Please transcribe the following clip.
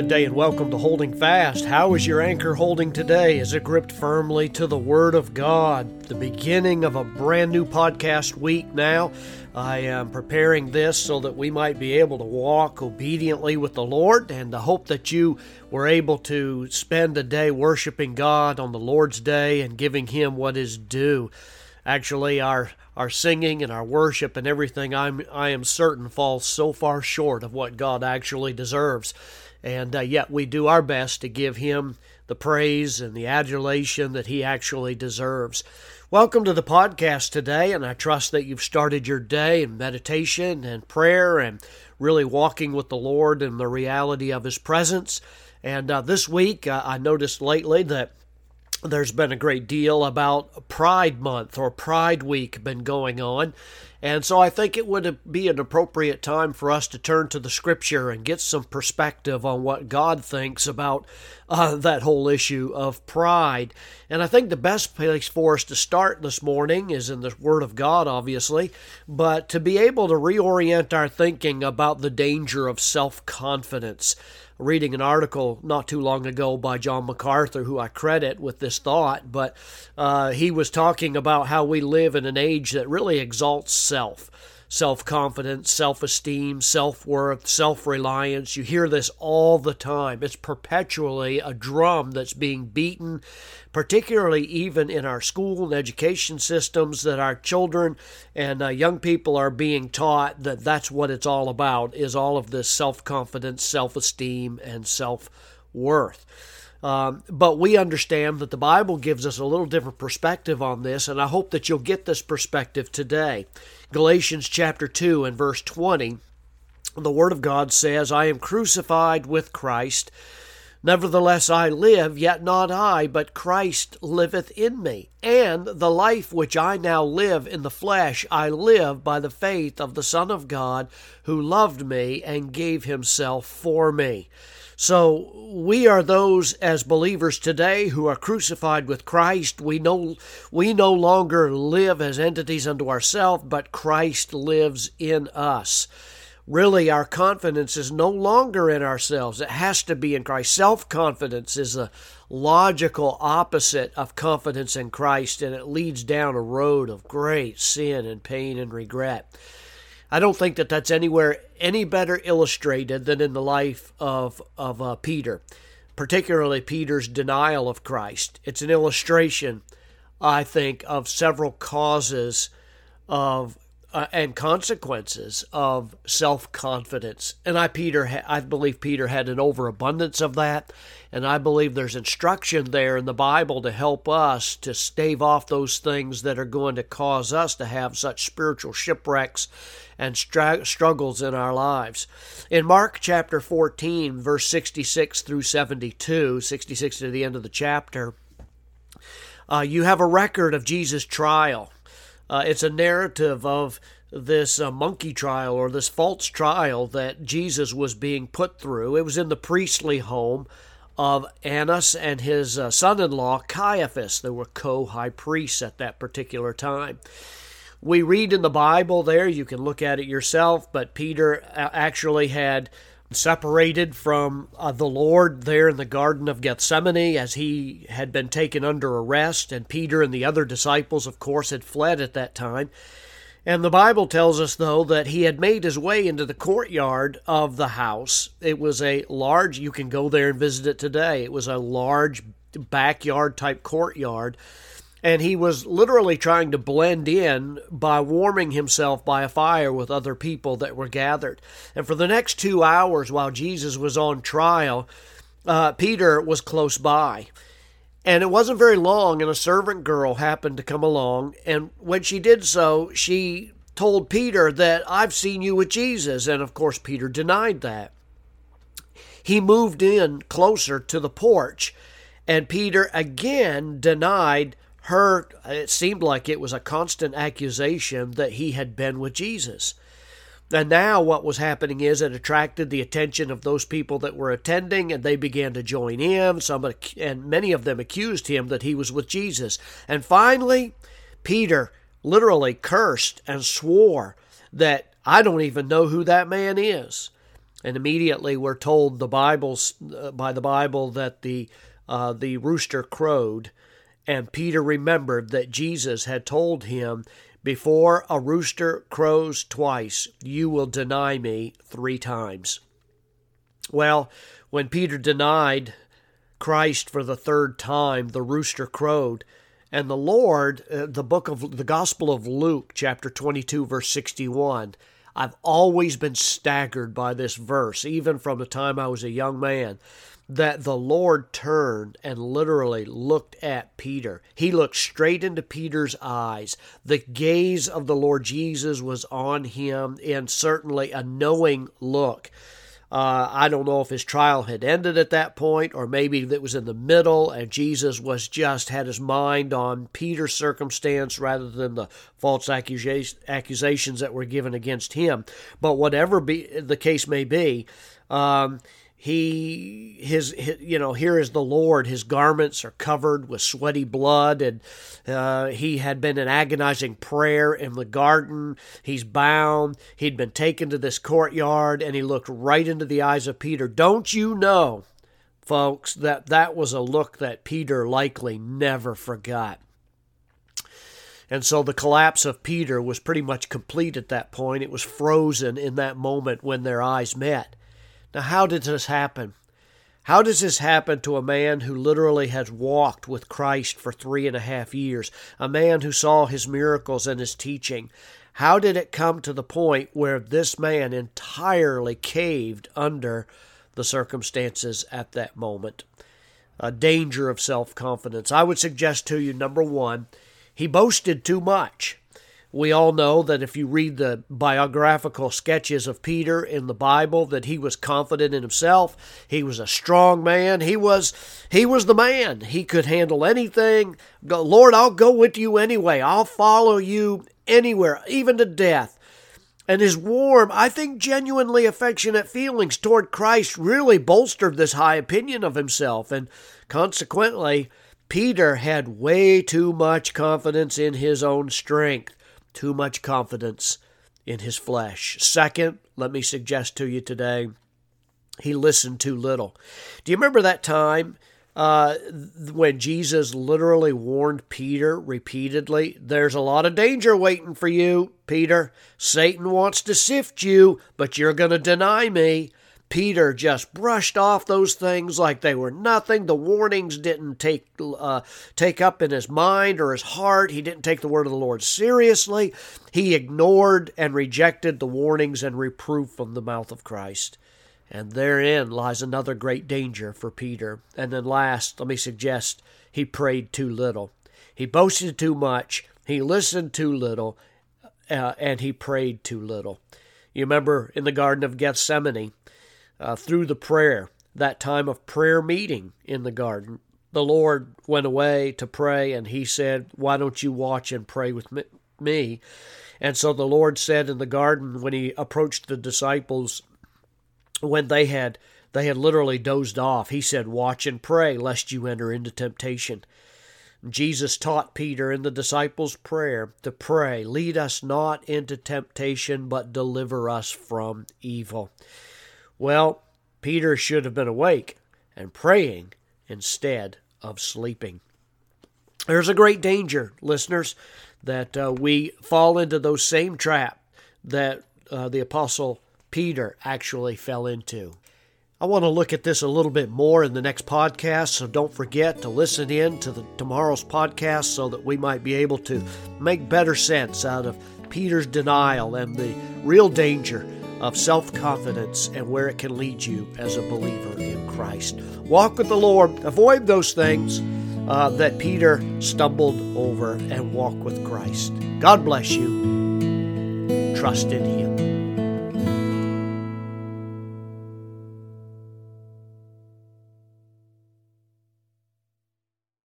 good day and welcome to Holding Fast. How is your anchor holding today? Is it gripped firmly to the Word of God? The beginning of a brand new podcast week now. I am preparing this so that we might be able to walk obediently with the Lord, and I hope that you were able to spend a day worshiping God on the Lord's Day and giving Him what is due. Actually, our our singing and our worship and everything, I'm I am certain falls so far short of what God actually deserves, and uh, yet we do our best to give Him the praise and the adulation that He actually deserves. Welcome to the podcast today, and I trust that you've started your day in meditation and prayer and really walking with the Lord and the reality of His presence. And uh, this week, uh, I noticed lately that there's been a great deal about Pride Month or Pride Week been going on. And so I think it would be an appropriate time for us to turn to the scripture and get some perspective on what God thinks about uh, that whole issue of pride. And I think the best place for us to start this morning is in the Word of God, obviously, but to be able to reorient our thinking about the danger of self confidence reading an article not too long ago by John MacArthur, who I credit with this thought, but uh, he was talking about how we live in an age that really exalts self self confidence, self esteem, self worth, self reliance. You hear this all the time. It's perpetually a drum that's being beaten, particularly even in our school and education systems, that our children and uh, young people are being taught that that's what it's all about is all of this self confidence, self esteem, and self worth. Um, but we understand that the Bible gives us a little different perspective on this, and I hope that you'll get this perspective today. Galatians chapter 2 and verse 20, the Word of God says, I am crucified with Christ. Nevertheless, I live, yet not I, but Christ liveth in me. And the life which I now live in the flesh, I live by the faith of the Son of God, who loved me and gave himself for me. So we are those as believers today who are crucified with Christ. We no we no longer live as entities unto ourselves, but Christ lives in us. Really, our confidence is no longer in ourselves. It has to be in Christ. Self confidence is a logical opposite of confidence in Christ, and it leads down a road of great sin and pain and regret. I don't think that that's anywhere any better illustrated than in the life of of uh, Peter, particularly Peter's denial of Christ. It's an illustration, I think, of several causes of uh, and consequences of self confidence. And I Peter I believe Peter had an overabundance of that, and I believe there's instruction there in the Bible to help us to stave off those things that are going to cause us to have such spiritual shipwrecks and str- struggles in our lives. In Mark chapter 14, verse 66 through 72, 66 to the end of the chapter, uh, you have a record of Jesus' trial uh, it's a narrative of this uh, monkey trial or this false trial that Jesus was being put through. It was in the priestly home of Annas and his uh, son in law Caiaphas. They were co high priests at that particular time. We read in the Bible there, you can look at it yourself, but Peter uh, actually had separated from uh, the Lord there in the Garden of Gethsemane as he had been taken under arrest, and Peter and the other disciples, of course, had fled at that time. And the Bible tells us, though, that he had made his way into the courtyard of the house. It was a large, you can go there and visit it today. It was a large backyard type courtyard and he was literally trying to blend in by warming himself by a fire with other people that were gathered. And for the next two hours while Jesus was on trial, uh, Peter was close by. And it wasn't very long, and a servant girl happened to come along. And when she did so, she told Peter that I've seen you with Jesus. And of course, Peter denied that. He moved in closer to the porch, and Peter again denied her, it seemed like it was a constant accusation that he had been with Jesus. And now what was happening is it attracted the attention of those people that were attending, and they began to join in. Some and many of them accused him that he was with Jesus. And finally, Peter literally cursed and swore that I don't even know who that man is. And immediately we're told the Bible's, uh, by the Bible that the, uh, the rooster crowed, and Peter remembered that Jesus had told him, Before a rooster crows twice, you will deny me three times. Well, when Peter denied Christ for the third time, the rooster crowed. And the Lord, uh, the book of the Gospel of Luke, chapter 22, verse 61, I've always been staggered by this verse, even from the time I was a young man, that the Lord turned and literally looked at Peter. He looked straight into Peter's eyes. The gaze of the Lord Jesus was on him and certainly a knowing look. Uh, I don't know if his trial had ended at that point, or maybe it was in the middle, and Jesus was just had his mind on Peter's circumstance rather than the false accusations that were given against him. But whatever be, the case may be, um, he his, his, you know here is the lord. His garments are covered with sweaty blood and uh, he had been in agonizing prayer in the garden. He's bound. He'd been taken to this courtyard and he looked right into the eyes of peter. Don't you know folks that that was a look that peter likely never forgot? And so the collapse of Peter was pretty much complete at that point. It was frozen in that moment when their eyes met. Now, how did this happen? How does this happen to a man who literally has walked with Christ for three and a half years, a man who saw his miracles and his teaching? How did it come to the point where this man entirely caved under the circumstances at that moment? A danger of self confidence. I would suggest to you number one, he boasted too much. We all know that if you read the biographical sketches of Peter in the Bible that he was confident in himself, he was a strong man, he was he was the man. He could handle anything. Lord, I'll go with you anyway. I'll follow you anywhere, even to death. And his warm, I think genuinely affectionate feelings toward Christ really bolstered this high opinion of himself and consequently Peter had way too much confidence in his own strength too much confidence in his flesh. Second, let me suggest to you today, he listened too little. Do you remember that time uh, when Jesus literally warned Peter repeatedly, There's a lot of danger waiting for you, Peter. Satan wants to sift you, but you're going to deny me. Peter just brushed off those things like they were nothing. The warnings didn't take uh, take up in his mind or his heart. He didn't take the word of the Lord seriously. He ignored and rejected the warnings and reproof from the mouth of Christ. And therein lies another great danger for Peter. And then last, let me suggest he prayed too little. He boasted too much. He listened too little. Uh, and he prayed too little. You remember in the Garden of Gethsemane, uh, through the prayer, that time of prayer meeting in the garden. The Lord went away to pray, and he said, Why don't you watch and pray with me? And so the Lord said in the garden when he approached the disciples, when they had they had literally dozed off, he said, Watch and pray, lest you enter into temptation. Jesus taught Peter in the disciples' prayer to pray, Lead us not into temptation, but deliver us from evil. Well, Peter should have been awake and praying instead of sleeping. There's a great danger, listeners, that uh, we fall into those same trap that uh, the apostle Peter actually fell into. I want to look at this a little bit more in the next podcast, so don't forget to listen in to the tomorrow's podcast so that we might be able to make better sense out of Peter's denial and the real danger of self confidence and where it can lead you as a believer in Christ. Walk with the Lord, avoid those things uh, that Peter stumbled over, and walk with Christ. God bless you. Trust in Him.